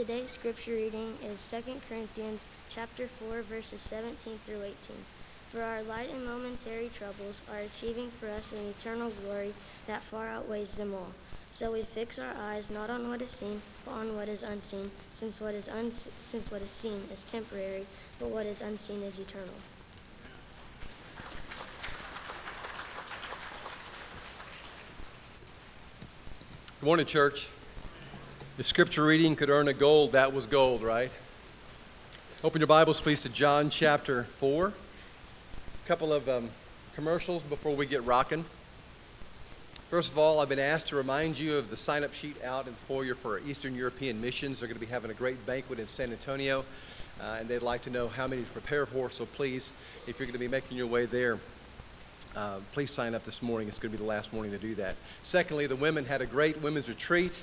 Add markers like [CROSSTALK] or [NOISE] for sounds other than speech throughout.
Today's scripture reading is 2 Corinthians chapter 4 verses 17 through 18. For our light and momentary troubles are achieving for us an eternal glory that far outweighs them all. So we fix our eyes not on what is seen, but on what is unseen, since what is uns- since what is seen is temporary, but what is unseen is eternal. Good morning, church. If scripture reading could earn a gold, that was gold, right? Open your Bibles, please, to John chapter 4. A couple of um, commercials before we get rocking. First of all, I've been asked to remind you of the sign up sheet out in the foyer for Eastern European missions. They're going to be having a great banquet in San Antonio, uh, and they'd like to know how many to prepare for. So please, if you're going to be making your way there, uh, please sign up this morning. It's going to be the last morning to do that. Secondly, the women had a great women's retreat.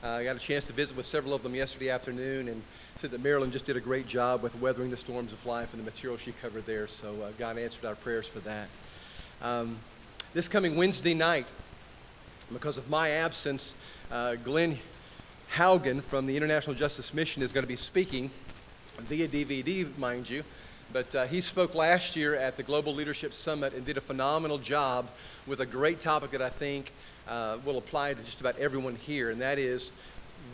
Uh, I got a chance to visit with several of them yesterday afternoon and said that Marilyn just did a great job with weathering the storms of life and the material she covered there. So uh, God answered our prayers for that. Um, this coming Wednesday night, because of my absence, uh, Glenn Haugen from the International Justice Mission is going to be speaking via DVD, mind you. But uh, he spoke last year at the Global Leadership Summit and did a phenomenal job with a great topic that I think uh, will apply to just about everyone here, and that is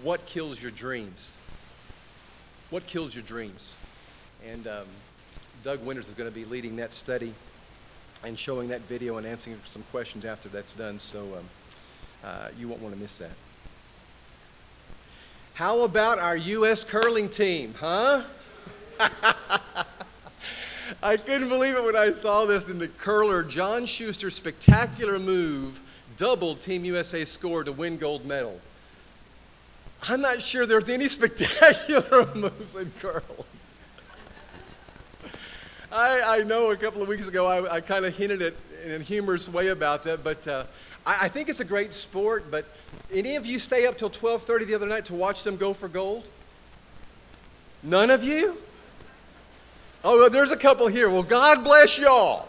what kills your dreams? What kills your dreams? And um, Doug Winters is going to be leading that study and showing that video and answering some questions after that's done, so um, uh, you won't want to miss that. How about our U.S. curling team, huh? [LAUGHS] I couldn't believe it when I saw this in the curler. John Shuster's spectacular move doubled Team USA's score to win gold medal. I'm not sure there's any [LAUGHS] spectacular moves in curling. I, I know a couple of weeks ago I, I kind of hinted it in a humorous way about that, but uh, I, I think it's a great sport. But any of you stay up till 12:30 the other night to watch them go for gold? None of you? Oh, well, there's a couple here. Well, God bless y'all.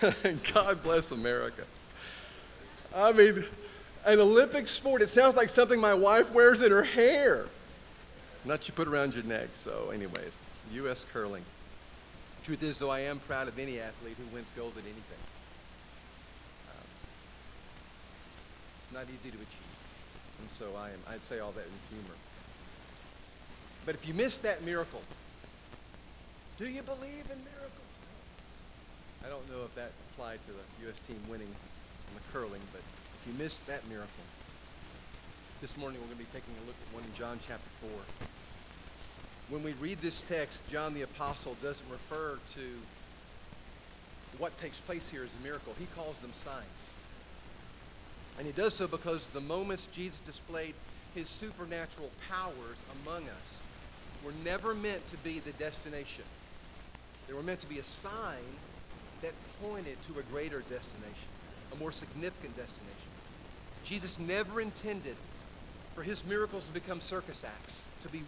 [LAUGHS] God bless America. I mean, an Olympic sport, it sounds like something my wife wears in her hair. Not you put around your neck. So, anyways, U.S. curling. Truth is, though, I am proud of any athlete who wins gold at anything. Um, it's not easy to achieve. And so I am, I'd say all that in humor. But if you miss that miracle, do you believe in miracles? I don't know if that applied to the U.S. team winning in the curling, but if you missed that miracle, this morning we're going to be taking a look at one in John chapter 4. When we read this text, John the Apostle doesn't refer to what takes place here as a miracle. He calls them signs. And he does so because the moments Jesus displayed his supernatural powers among us were never meant to be the destination. They were meant to be a sign that pointed to a greater destination, a more significant destination. Jesus never intended for his miracles to become circus acts, to be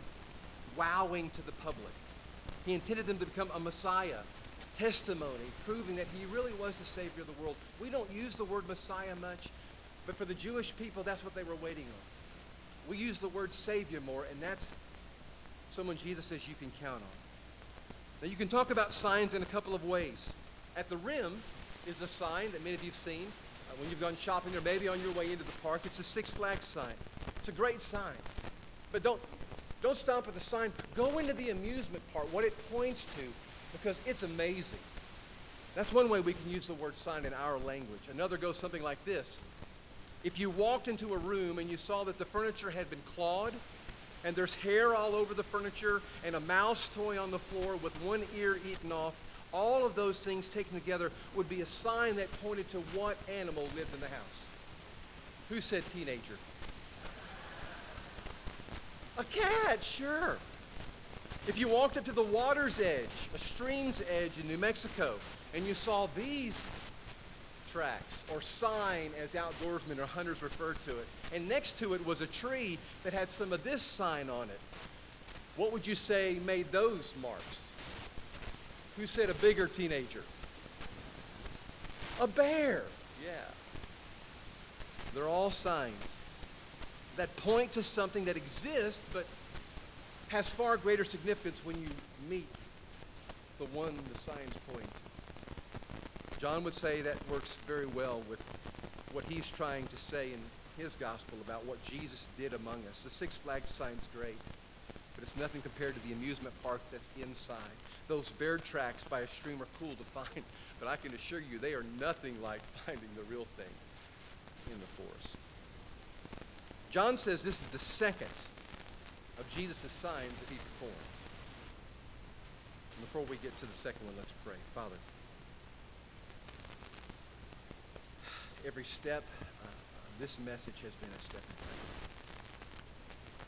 wowing to the public. He intended them to become a Messiah, testimony, proving that he really was the Savior of the world. We don't use the word Messiah much, but for the Jewish people, that's what they were waiting on. We use the word Savior more, and that's someone Jesus says you can count on. Now, you can talk about signs in a couple of ways. At the rim is a sign that many of you have seen uh, when you've gone shopping or maybe on your way into the park. It's a Six Flags sign. It's a great sign. But don't, don't stop at the sign. Go into the amusement part, what it points to, because it's amazing. That's one way we can use the word sign in our language. Another goes something like this. If you walked into a room and you saw that the furniture had been clawed, and there's hair all over the furniture, and a mouse toy on the floor with one ear eaten off, all of those things taken together would be a sign that pointed to what animal lived in the house. Who said teenager? A cat, sure. If you walked up to the water's edge, a stream's edge in New Mexico, and you saw these tracks or sign as outdoorsmen or hunters refer to it, and next to it was a tree that had some of this sign on it, what would you say made those marks? Who said a bigger teenager? A bear. Yeah. They're all signs. that point to something that exists but has far greater significance when you meet the one the signs point to. John would say that works very well with what he's trying to say in his gospel about what Jesus did among us. The Six Flags sign's great, but it's nothing compared to the amusement park that's inside. Those bear tracks by a stream are cool to find, [LAUGHS] but I can assure you they are nothing like [LAUGHS] finding the real thing in the forest. John says this is the second of Jesus' signs that he performed. And before we get to the second one, let's pray. Father, every step uh, this message has been a step in faith.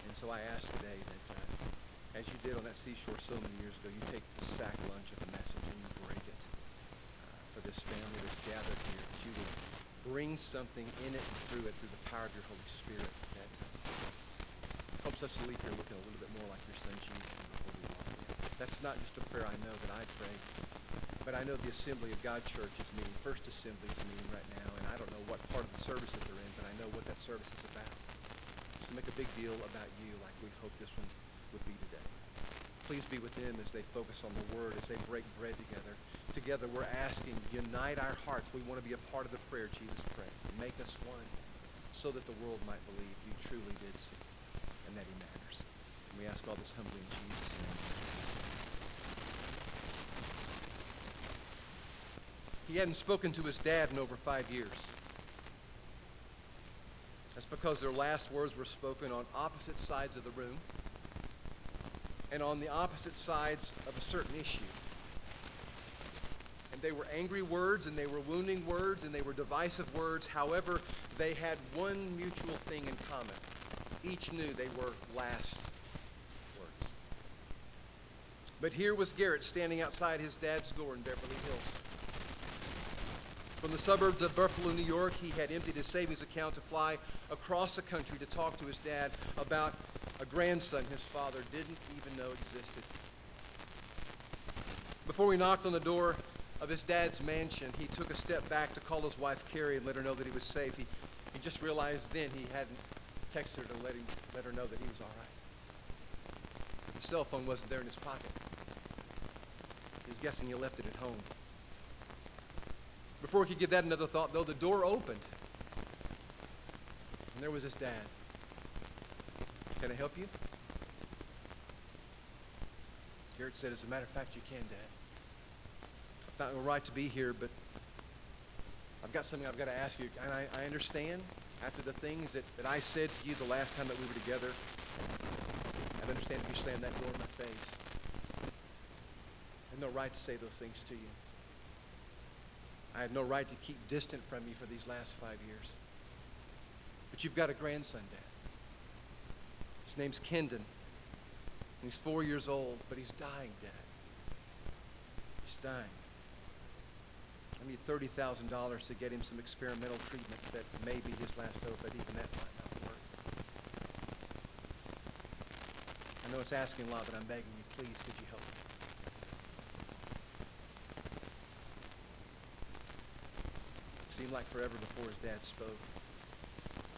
And so I ask today that uh, as you did on that seashore so many years ago, you take the sack lunch of the message and you break it uh, for this family that's gathered here, that you would bring something in it and through it through the power of your Holy Spirit that helps us to leave here looking a little bit more like your son Jesus before we walk in. That's not just a prayer I know that I pray, but I know the Assembly of God Church is meeting. First Assembly is meeting right now, and I don't know what part of the service that they're in, but I know what that service is about. To make a big deal about you like we've hoped this one would be today. Please be with them as they focus on the Word, as they break bread together. Together we're asking, unite our hearts. We want to be a part of the prayer Jesus prayed. Make us one so that the world might believe you truly did see and that he matters. And we ask all this humbly in Jesus' name. He hadn't spoken to his dad in over five years. That's because their last words were spoken on opposite sides of the room and on the opposite sides of a certain issue. And they were angry words, and they were wounding words, and they were divisive words. However, they had one mutual thing in common. Each knew they were last words. But here was Garrett standing outside his dad's door in Beverly Hills. From the suburbs of Buffalo, New York, he had emptied his savings account to fly across the country to talk to his dad about a grandson his father didn't even know existed. Before we knocked on the door of his dad's mansion, he took a step back to call his wife Carrie and let her know that he was safe. He, he just realized then he hadn't texted her to let, him, let her know that he was all right. But The cell phone wasn't there in his pocket. He was guessing he left it at home. Before he could get that another thought, though, the door opened. And there was his dad. Can I help you? Garrett said, As a matter of fact, you can, Dad. I've not no right to be here, but I've got something I've got to ask you. And I, I understand after the things that, that I said to you the last time that we were together, I understand if you slammed that door in my face. I have no right to say those things to you. I had no right to keep distant from you for these last five years. But you've got a grandson, Dad. His name's Kendon. He's four years old, but he's dying, Dad. He's dying. I need $30,000 to get him some experimental treatment that may be his last hope, but even that might not work. I know it's asking a lot, but I'm begging you, please, could you help me? It seemed like forever before his dad spoke.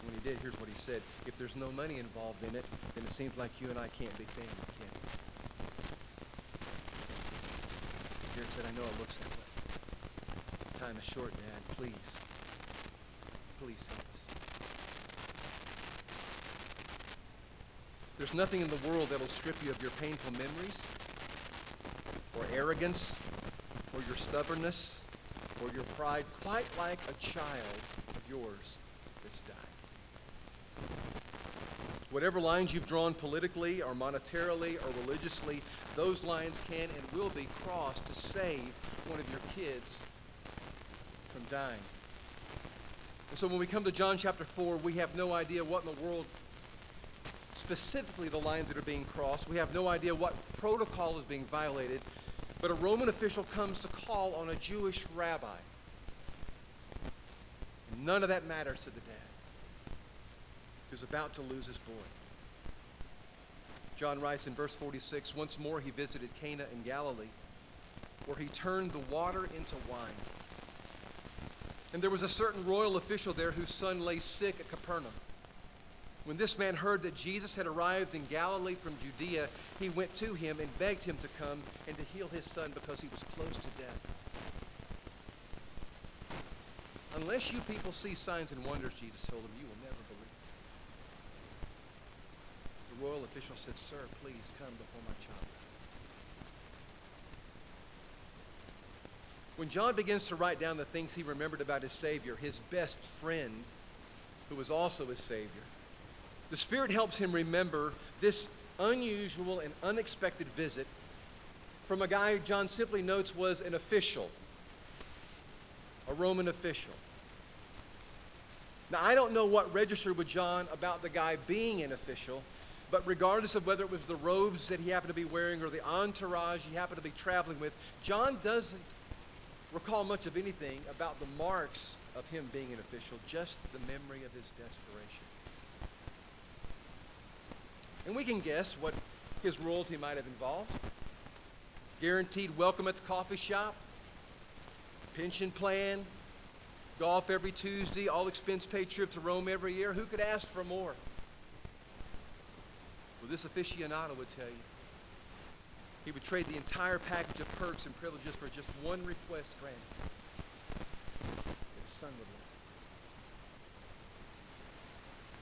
When he did, here's what he said. If there's no money involved in it, then it seems like you and I can't be family, can we? Garrett said, I know it looks that way. Time is short, Dad. Please. Please help us. There's nothing in the world that'll strip you of your painful memories, or arrogance, or your stubbornness, or your pride, quite like a child of yours that's died. Whatever lines you've drawn politically or monetarily or religiously, those lines can and will be crossed to save one of your kids from dying. And so when we come to John chapter 4, we have no idea what in the world, specifically the lines that are being crossed. We have no idea what protocol is being violated. But a Roman official comes to call on a Jewish rabbi. None of that matters to the dad who's about to lose his boy. John writes in verse 46 Once more he visited Cana in Galilee, where he turned the water into wine. And there was a certain royal official there whose son lay sick at Capernaum. When this man heard that Jesus had arrived in Galilee from Judea, he went to him and begged him to come and to heal his son because he was close to death. Unless you people see signs and wonders, Jesus told him, you will never believe. The royal official said, Sir, please come before my child dies. When John begins to write down the things he remembered about his Savior, his best friend, who was also his Savior, the Spirit helps him remember this unusual and unexpected visit from a guy John simply notes was an official, a Roman official. Now, I don't know what registered with John about the guy being an official, but regardless of whether it was the robes that he happened to be wearing or the entourage he happened to be traveling with, John doesn't recall much of anything about the marks of him being an official, just the memory of his desperation. And we can guess what his royalty might have involved. Guaranteed welcome at the coffee shop, pension plan, golf every Tuesday, all expense paid trip to Rome every year. Who could ask for more? Well, this aficionado would tell you. He would trade the entire package of perks and privileges for just one request granted. His son would live.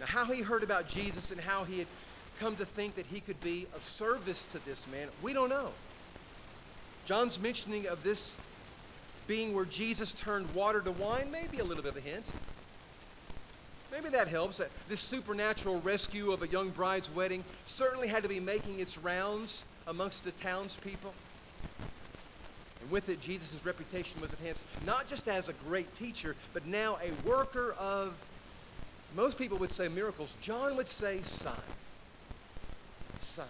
Now, how he heard about Jesus and how he had come to think that he could be of service to this man, we don't know. John's mentioning of this being where Jesus turned water to wine, may be a little bit of a hint. Maybe that helps. Uh, this supernatural rescue of a young bride's wedding certainly had to be making its rounds amongst the townspeople. And with it, Jesus' reputation was enhanced not just as a great teacher, but now a worker of, most people would say miracles. John would say sign. Sign.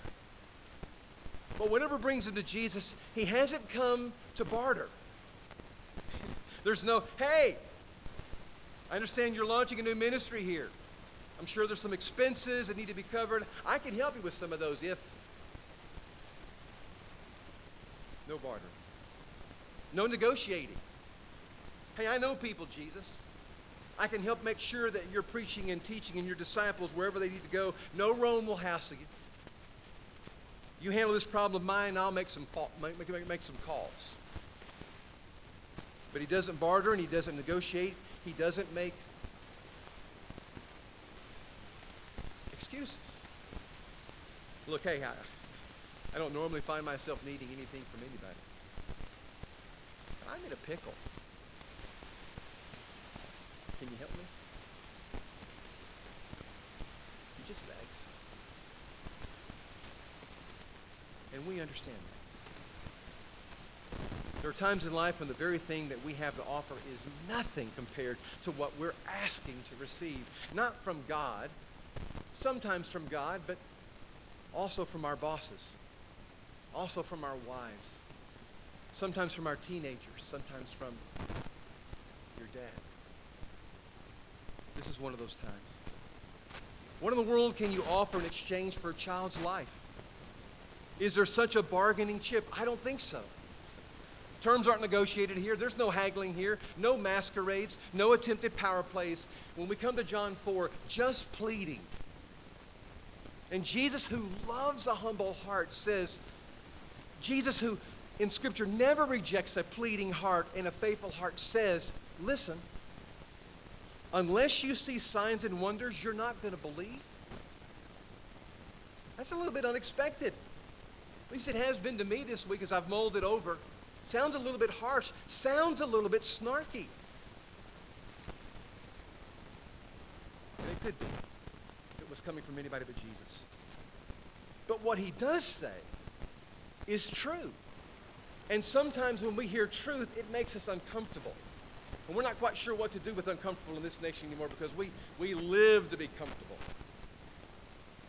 But whatever brings him to Jesus, he hasn't come to barter. [LAUGHS] There's no, hey, I understand you're launching a new ministry here. I'm sure there's some expenses that need to be covered. I can help you with some of those if. No barter. No negotiating. Hey, I know people, Jesus. I can help make sure that you're preaching and teaching and your disciples wherever they need to go. No Rome will hassle you. You handle this problem of mine, I'll make some, make, make, make some calls. But he doesn't barter and he doesn't negotiate. He doesn't make excuses. Look, hey, I, I don't normally find myself needing anything from anybody. But I'm in a pickle. Can you help me? He just begs. And we understand that. There are times in life when the very thing that we have to offer is nothing compared to what we're asking to receive. Not from God, sometimes from God, but also from our bosses, also from our wives, sometimes from our teenagers, sometimes from your dad. This is one of those times. What in the world can you offer in exchange for a child's life? Is there such a bargaining chip? I don't think so. Terms aren't negotiated here. There's no haggling here, no masquerades, no attempted power plays. When we come to John 4, just pleading. And Jesus, who loves a humble heart, says, Jesus, who in Scripture never rejects a pleading heart and a faithful heart, says, Listen, unless you see signs and wonders, you're not going to believe. That's a little bit unexpected. At least it has been to me this week as I've mulled it over. Sounds a little bit harsh. Sounds a little bit snarky. And it could be if it was coming from anybody but Jesus. But what he does say is true. And sometimes when we hear truth, it makes us uncomfortable. And we're not quite sure what to do with uncomfortable in this nation anymore because we, we live to be comfortable.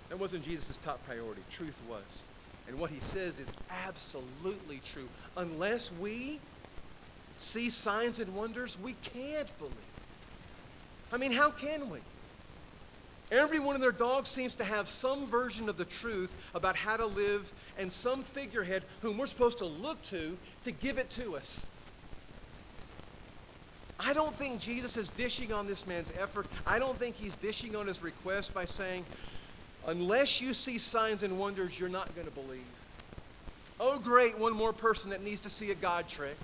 That wasn't Jesus' top priority. Truth was. And what he says is absolutely true. Unless we see signs and wonders, we can't believe. I mean, how can we? Every one of their dogs seems to have some version of the truth about how to live and some figurehead whom we're supposed to look to to give it to us. I don't think Jesus is dishing on this man's effort. I don't think he's dishing on his request by saying, unless you see signs and wonders, you're not going to believe. Oh, great, one more person that needs to see a God trick.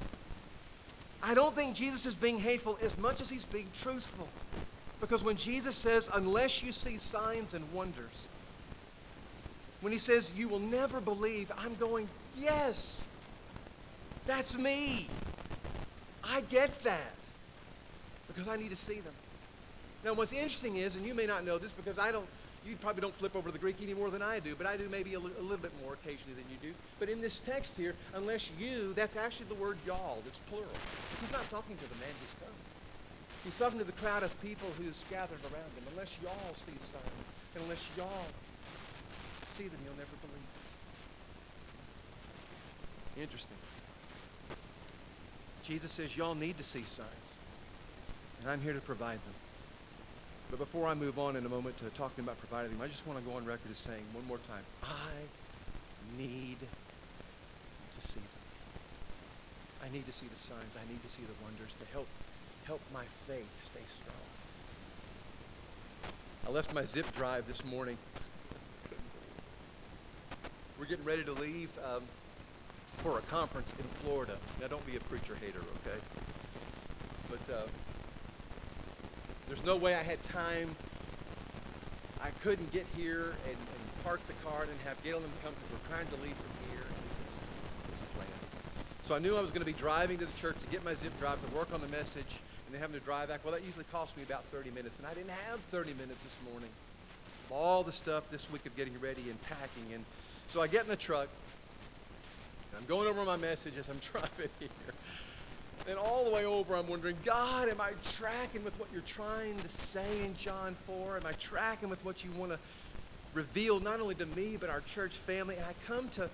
I don't think Jesus is being hateful as much as he's being truthful. Because when Jesus says, unless you see signs and wonders, when he says, you will never believe, I'm going, yes, that's me. I get that because I need to see them. Now, what's interesting is, and you may not know this because I don't, you probably don't flip over to the Greek any more than I do, but I do maybe a, little bit more occasionally than you do. But in this text here, unless you, that's actually the word y'all, it's plural. He's not talking to the man who's come. He's talking to the crowd of people who's gathered around him. Unless y'all see signs, and unless y'all see them, you'll never believe. Interesting. Jesus says y'all need to see signs, and I'm here to provide them. But before I move on in a moment to talking about providing them, I just want to go on record as saying one more time, I need to see them. I need to see the signs. I need to see the wonders to help help my faith stay strong. I left my zip drive this morning. [LAUGHS] We're getting ready to leave um, for a conference in Florida. Now, don't be a preacher hater, okay? But uh, there's no way I had time. I couldn't get here and, and park the car and have Gail and come because we're trying to leave from here. And it's, it's a plan. So I knew I was going to be driving to the church to get my zip drive to work on the message and then having to drive back. Well, that usually costs me about 30 minutes, and I didn't have 30 minutes this morning. All the stuff this week of getting ready and packing. And so I get in the truck, and I'm going over my message as I'm [LAUGHS] driving here. And all the way over, I'm wondering, God, am I tracking with what you're trying to say in John 4? Am I tracking with what you want to reveal not only to me, but our church family? And I come to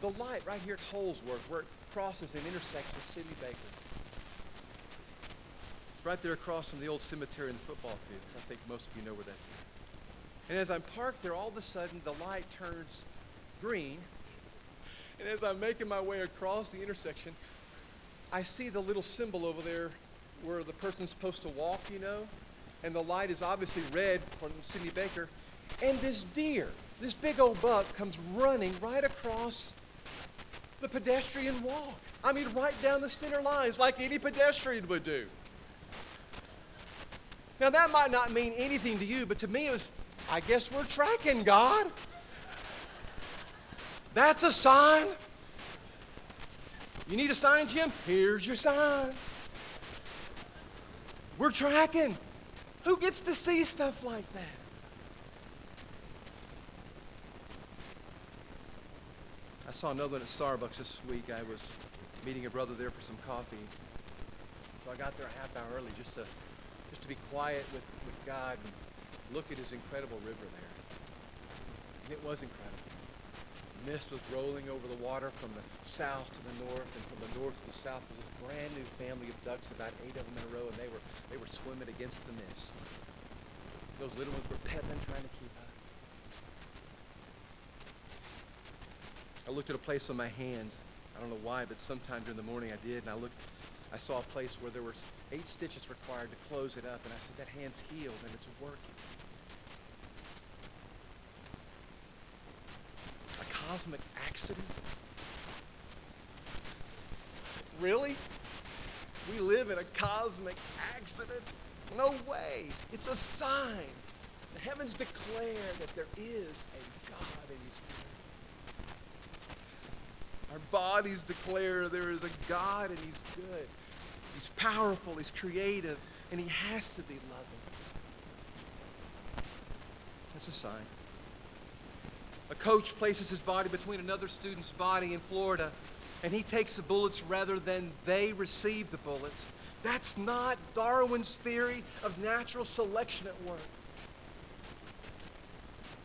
the light right here at Holdsworth, where it crosses and intersects with Sidney Baker. Right there across from the old cemetery and the football field. I think most of you know where that's at. And as I'm parked there, all of a sudden the light turns green. And as I'm making my way across the intersection, I see the little symbol over there where the person's supposed to walk, you know, and the light is obviously red from Sidney Baker. And this deer, this big old buck, comes running right across the pedestrian walk. I mean, right down the center lines, like any pedestrian would do. Now, that might not mean anything to you, but to me, it was, I guess we're tracking, God. That's a sign. You need a sign, Jim? Here's your sign. We're tracking. Who gets to see stuff like that? I saw another one at Starbucks this week. I was meeting a brother there for some coffee. So I got there a half hour early just to just to be quiet with, with God and look at his incredible river there. And it was incredible. Mist was rolling over the water from the south to the north, and from the north to the south was this brand new family of ducks, about eight of them in a row, and they were they were swimming against the mist. Those little ones were pedaling, trying to keep up. I looked at a place on my hand. I don't know why, but sometime during the morning I did, and I looked. I saw a place where there were eight stitches required to close it up, and I said, "That hand's healed and it's working." Cosmic accident? Really? We live in a cosmic accident? No way. It's a sign. The heavens declare that there is a God and He's good. Our bodies declare there is a God and He's good. He's powerful, He's creative, and He has to be loving. That's a sign. A coach places his body between another student's body in Florida, and he takes the bullets rather than they receive the bullets. That's not Darwin's theory of natural selection at work.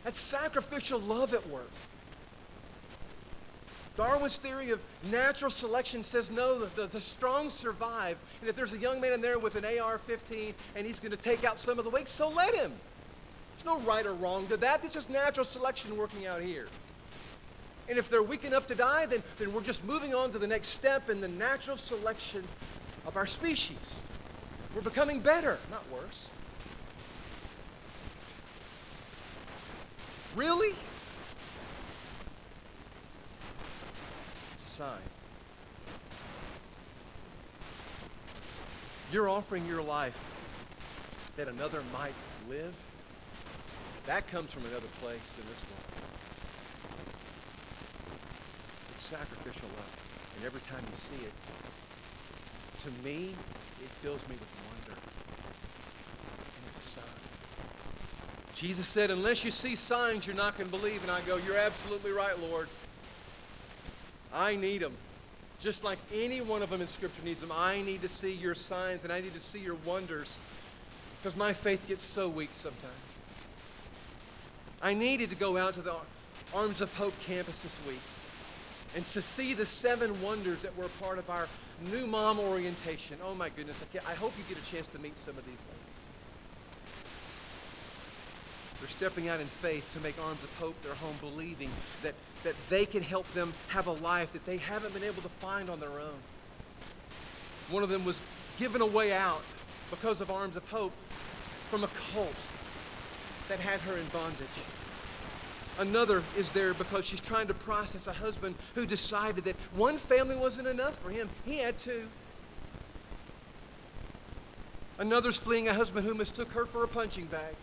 That's sacrificial love at work. Darwin's theory of natural selection says no, the, the, strong survive. And if there's a young man in there with an AR 15 and he's going to take out some of the weak, so let him. There's no right or wrong to that. This is natural selection working out here. And if they're weak enough to die, then, then we're just moving on to the next step in the natural selection of our species. We're becoming better, not worse. Really? It's a sign. You're offering your life that another might live. That comes from another place in this world. It's sacrificial love. And every time you see it, to me, it fills me with wonder. And it's a sign. Jesus said, unless you see signs, you're not going to believe. And I go, you're absolutely right, Lord. I need them. Just like any one of them in Scripture needs them. I need to see your signs and I need to see your wonders because my faith gets so weak sometimes. I needed to go out to the Arms of Hope campus this week and to see the seven wonders that were part of our new mom orientation. Oh my goodness, I, I hope you get a chance to meet some of these ladies. They're stepping out in faith to make Arms of Hope their home, believing that, that they can help them have a life that they haven't been able to find on their own. One of them was given a way out because of Arms of Hope from a cult that had her in bondage. Another is there because she's trying to process a husband who decided that one family wasn't enough for him. He had two. Another's fleeing a husband who mistook her for a punching bag.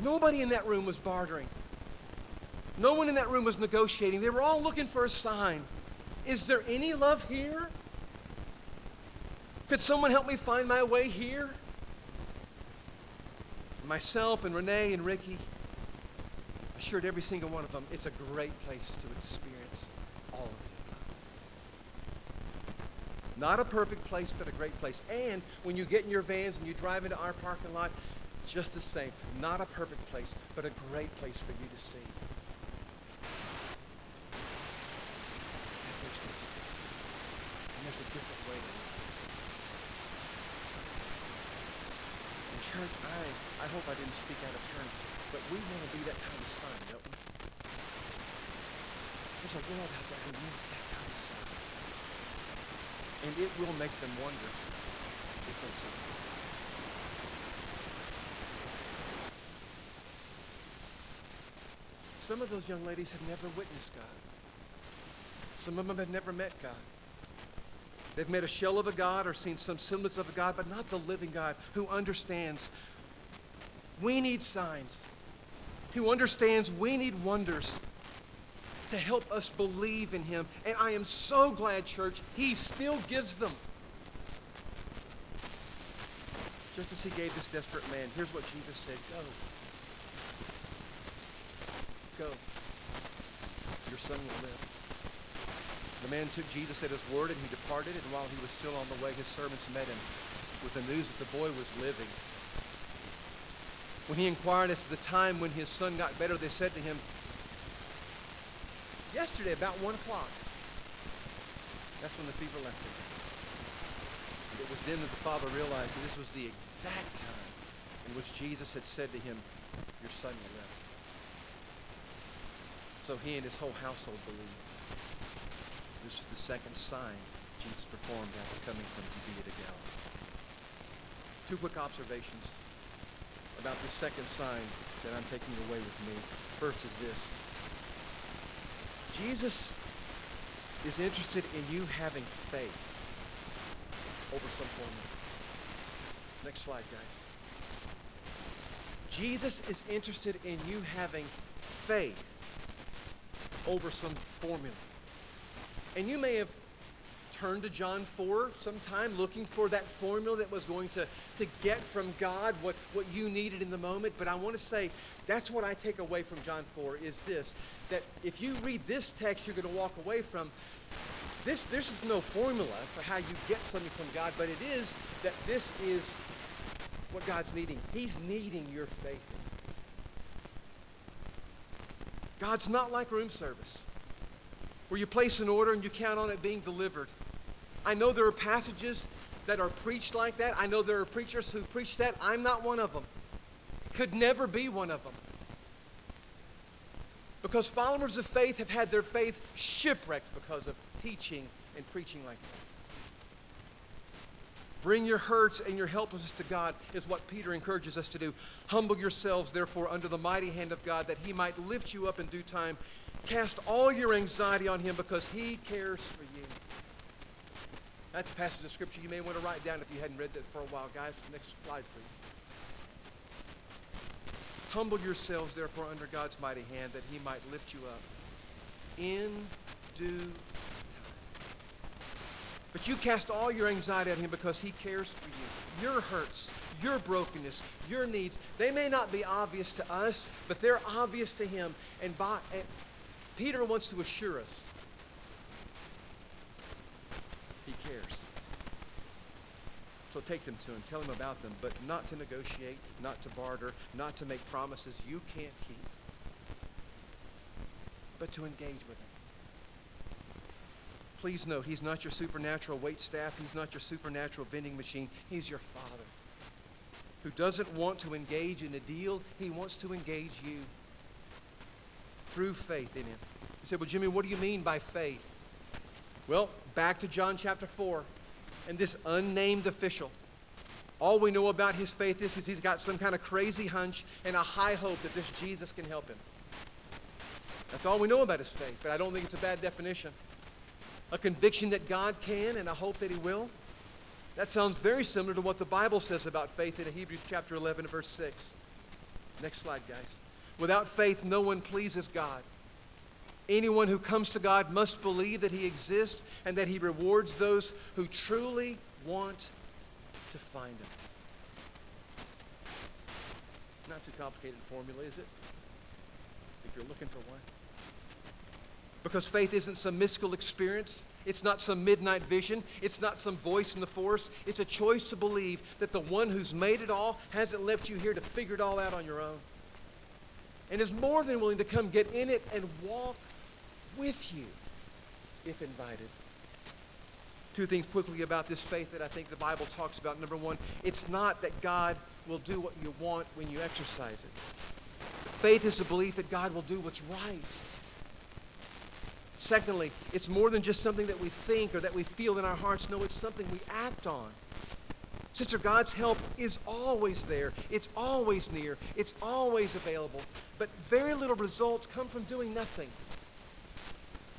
Nobody in that room was bartering. No one in that room was negotiating. They were all looking for a sign. Is there any love here? Could someone help me find my way here? Myself and Renee and Ricky assured every single one of them it's a great place to experience all of it. Not a perfect place, but a great place. And when you get in your vans and you drive into our parking lot, just the same. Not a perfect place, but a great place for you to see. And there's, a different way to live. Church, I, I hope I didn't speak out of turn, but we want to be that kind of sign, don't we? There's a world out there who needs that kind of sign. And it will make them wonder if they see. Some of those young ladies have never witnessed God. Some of them have never met God. They've made a shell of a God or seen some semblance of a God, but not the living God who understands we need signs, who understands we need wonders to help us believe in Him. And I am so glad, church, He still gives them. Just as He gave this desperate man, here's what Jesus said Go. Go. Your son will live. The man took Jesus at his word and he departed, and while he was still on the way, his servants met him with the news that the boy was living. When he inquired as to the time when his son got better, they said to him, Yesterday, about one o'clock. That's when the fever left him. And it was then that the father realized that this was the exact time in which Jesus had said to him, Your son will live. So he and his whole household believed. This was the second sign Jesus performed after coming from Judea to Galilee. Two quick observations about this second sign that I'm taking away with me. First is this. Jesus is interested in you having faith over some formula. Next slide, guys. Jesus is interested in you having faith over some formula. And you may have turned to John 4 sometime looking for that formula that was going to, to get from God what, what you needed in the moment. But I want to say that's what I take away from John 4 is this, that if you read this text, you're going to walk away from this, this is no formula for how you get something from God, but it is that this is what God's needing. He's needing your faith. God's not like room service, where you place an order and you count on it being delivered. I know there are passages that are preached like that. I know there are preachers who preach that. I'm not one of them. Could never be one of them. Because followers of faith have had their faith shipwrecked because of teaching and preaching like that. Bring your hurts and your helplessness to God, is what Peter encourages us to do. Humble yourselves, therefore, under the mighty hand of God, that he might lift you up in due time. Cast all your anxiety on him because he cares for you. That's a passage of scripture you may want to write down if you hadn't read that for a while. Guys, next slide, please. Humble yourselves, therefore, under God's mighty hand, that he might lift you up in due time. But you cast all your anxiety on him because he cares for you. Your hurts, your brokenness, your needs, they may not be obvious to us, but they're obvious to him. And, by, and Peter wants to assure us he cares. So take them to him, tell him about them, but not to negotiate, not to barter, not to make promises you can't keep, but to engage with him. Please know, he's not your supernatural wait staff. He's not your supernatural vending machine. He's your father who doesn't want to engage in a deal. He wants to engage you through faith in him. You said, well, Jimmy, what do you mean by faith? Well, back to John chapter 4 and this unnamed official. All we know about his faith is, is he's got some kind of crazy hunch and a high hope that this Jesus can help him. That's all we know about his faith, but I don't think it's a bad definition. A conviction that God can and a hope that he will. That sounds very similar to what the Bible says about faith in Hebrews chapter 11 verse 6. Next slide, guys. Without faith, no one pleases God. Anyone who comes to God must believe that He exists and that He rewards those who truly want to find Him. Not too complicated a formula, is it? If you're looking for one. Because faith isn't some mystical experience. It's not some midnight vision. It's not some voice in the forest. It's a choice to believe that the one who's made it all hasn't left you here to figure it all out on your own. And is more than willing to come get in it and walk with you if invited. Two things quickly about this faith that I think the Bible talks about. Number one, it's not that God will do what you want when you exercise it. Faith is the belief that God will do what's right. Secondly, it's more than just something that we think or that we feel in our hearts. No, it's something we act on. Sister, God's help is always there. It's always near. It's always available. But very little results come from doing nothing.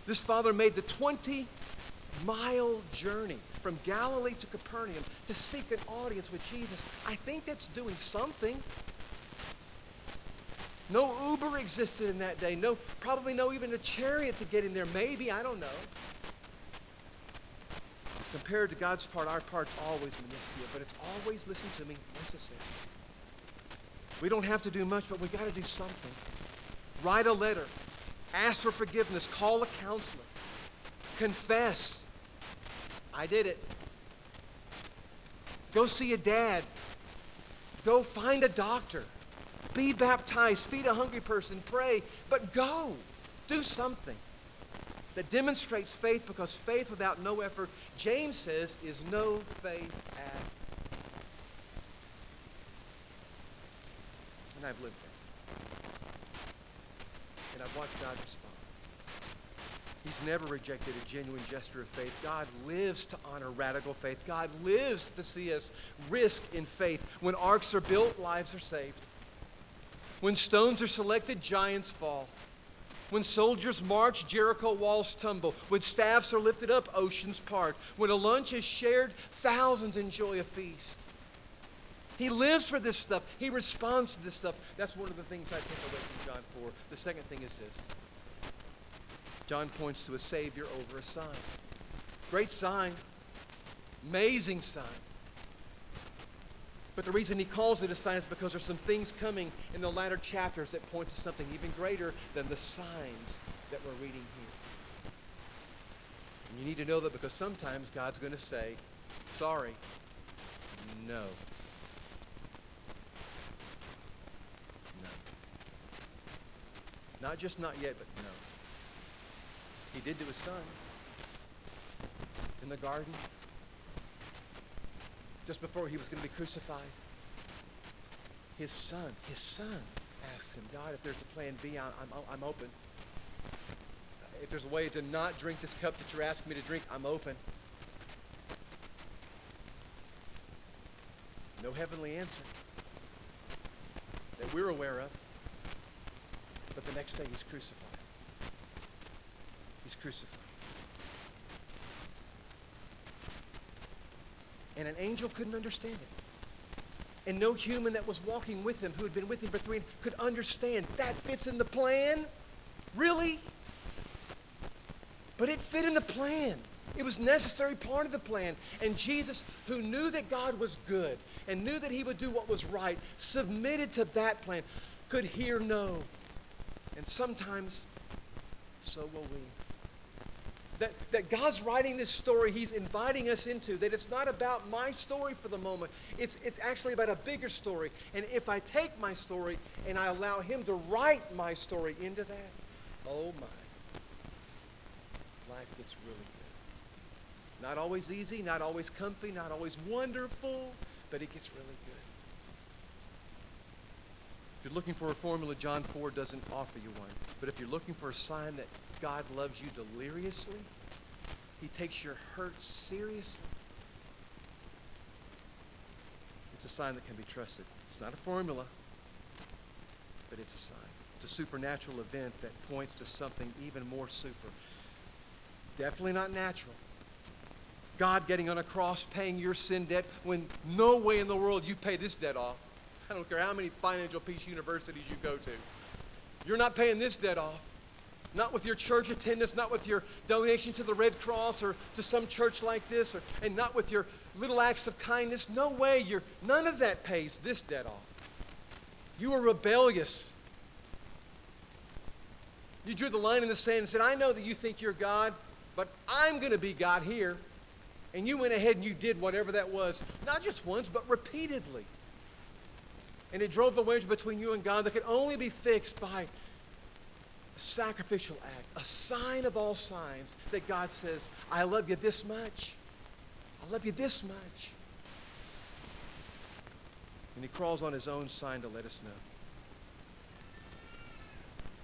This father made the 20 mile journey from Galilee to Capernaum to seek an audience with Jesus. I think that's doing something. No Uber existed in that day. No, probably no even a chariot to get in there. Maybe, I don't know. Compared to God's part, our part's always minuscule, but it's always, listen to me, necessary. We don't have to do much, but we got to do something. Write a letter. Ask for forgiveness. Call a counselor. Confess. I did it. Go see a dad. Go find a doctor. Be baptized. Feed a hungry person. Pray. But go. Do something that demonstrates faith because faith without no effort, James says, is no faith at all. And I've lived that. And I've watched God respond. He's never rejected a genuine gesture of faith. God lives to honor radical faith. God lives to see us risk in faith. When arks are built, lives are saved. When stones are selected, giants fall. When soldiers march, Jericho walls tumble. When staffs are lifted up, oceans part. When a lunch is shared, thousands enjoy a feast. He lives for this stuff. He responds to this stuff. That's one of the things I take away from John 4. The second thing is this John points to a Savior over a sign. Great sign, amazing sign. But the reason he calls it a sign is because there's some things coming in the latter chapters that point to something even greater than the signs that we're reading here. And you need to know that because sometimes God's going to say, sorry, no. No. Not just not yet, but no. He did to his son in the garden just before he was going to be crucified. His son, his son asks him, God, if there's a plan B, I'm, I'm, open. If there's a way to not drink this cup that you're asking me to drink, I'm open. No heavenly answer that we're aware of. But the next day he's crucified. He's crucified. And an angel couldn't understand it. And no human that was walking with him, who had been with him for three, could understand. That fits in the plan? Really? But it fit in the plan. It was necessary part of the plan. And Jesus, who knew that God was good and knew that he would do what was right, submitted to that plan, could hear no. And sometimes, so will we. That, that God's writing this story He's inviting us into, that it's not about my story for the moment. It's, it's actually about a bigger story. And if I take my story and I allow Him to write my story into that, oh my, life gets really good. Not always easy, not always comfy, not always wonderful, but it gets really good. If you're looking for a formula, John 4 doesn't offer you one. But if you're looking for a sign that God loves you deliriously, He takes your hurts seriously, it's a sign that can be trusted. It's not a formula, but it's a sign. It's a supernatural event that points to something even more super. Definitely not natural. God getting on a cross, paying your sin debt when no way in the world you pay this debt off. I don't care how many financial peace universities you go to. You're not paying this debt off. Not with your church attendance, not with your donation to the Red Cross or to some church like this, or, and not with your little acts of kindness. No way. You're, none of that pays this debt off. You are rebellious. You drew the line in the sand and said, I know that you think you're God, but I'm going to be God here. And you went ahead and you did whatever that was, not just once, but repeatedly. And it drove the wedge between you and God that could only be fixed by a sacrificial act, a sign of all signs that God says, I love you this much. I love you this much. And he crawls on his own sign to let us know.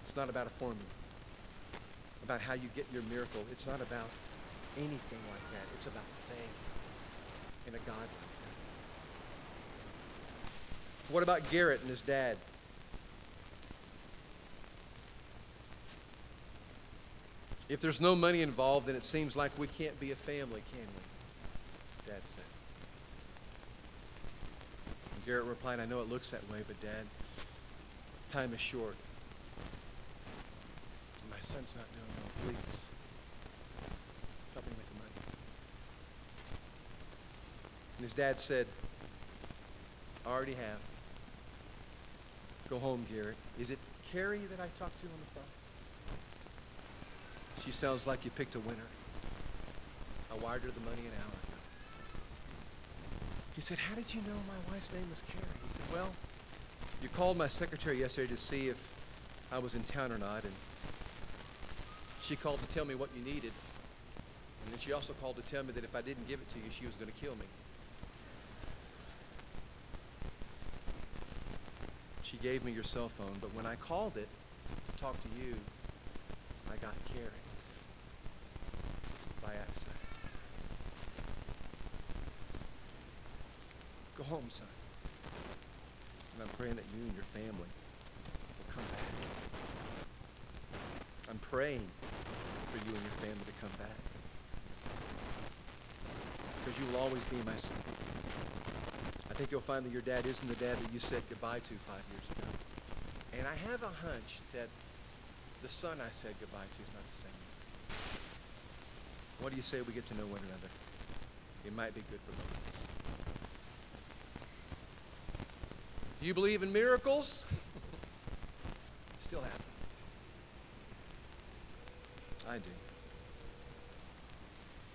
It's not about a formula, about how you get your miracle. It's not about anything like that. It's about faith in a God. What about Garrett and his dad? If there's no money involved, then it seems like we can't be a family, can we? Dad said. And Garrett replied, I know it looks that way, but Dad, time is short. My son's not doing well. Please. Help me with the money. And his dad said, I already have. Go home, Garrett. Is it Carrie that I talked to on the phone? She sounds like you picked a winner. I wired her the money an hour ago. He said, How did you know my wife's name was Carrie? He said, Well, you called my secretary yesterday to see if I was in town or not, and she called to tell me what you needed. And then she also called to tell me that if I didn't give it to you, she was going to kill me. She gave me your cell phone, but when I called it to talk to you, I got Carrie by accident. Go home, son. And I'm praying that you and your family will come back. I'm praying for you and your family to come back. Because you will always be my son. I think you'll find that your dad isn't the dad that you said goodbye to five years ago. And I have a hunch that the son I said goodbye to is not the same. What do you say we get to know one another? It might be good for both of us. Do you believe in miracles? [LAUGHS] Still happen. I do.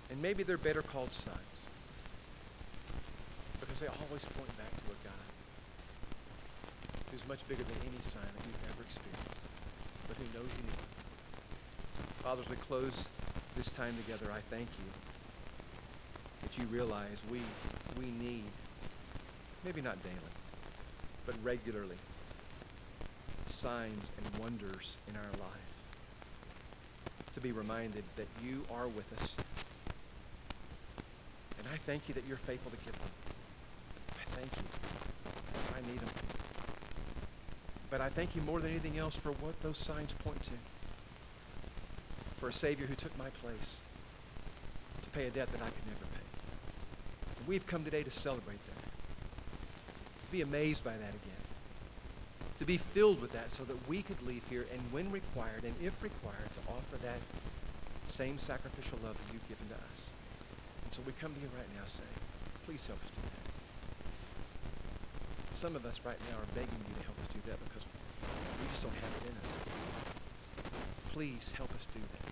And maybe they're better called signs because they always point back to a God who's much bigger than any sign that you've ever experienced, but who knows you need it. Father, as we close this time together, I thank you that you realize we, we need, maybe not daily, but regularly, signs and wonders in our life. To be reminded that you are with us. And I thank you that you're faithful to give them. I thank you. need them. But I thank you more than anything else for what those signs point to. For a Savior who took my place to pay a debt that I could never pay. And we've come today to celebrate that, to be amazed by that again, to be filled with that so that we could leave here and, when required and if required, to offer that same sacrificial love that you've given to us. And so we come to you right now saying, please help us do that. Some of us right now are begging you to help us do that because we just don't have it in us. Please help us do that.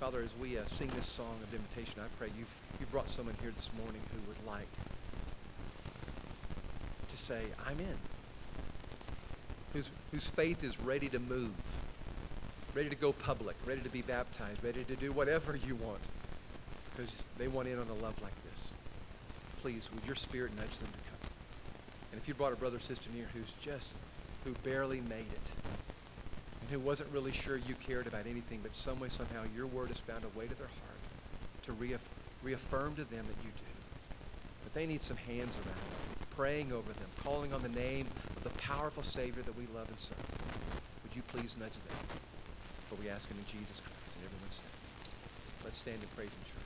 Father, as we uh, sing this song of invitation, I pray you've, you've brought someone here this morning who would like to say, I'm in. Whose, whose faith is ready to move, ready to go public, ready to be baptized, ready to do whatever you want because they want in on a love like this. Please, would your spirit nudge them to come? And if you brought a brother or sister near who's just, who barely made it, and who wasn't really sure you cared about anything, but some way, somehow, your word has found a way to their heart to reaff- reaffirm to them that you do. But they need some hands around them, praying over them, calling on the name of the powerful Savior that we love and serve. Would you please nudge them? For we ask him in Jesus Christ. And everyone said, let's stand and praise him, church.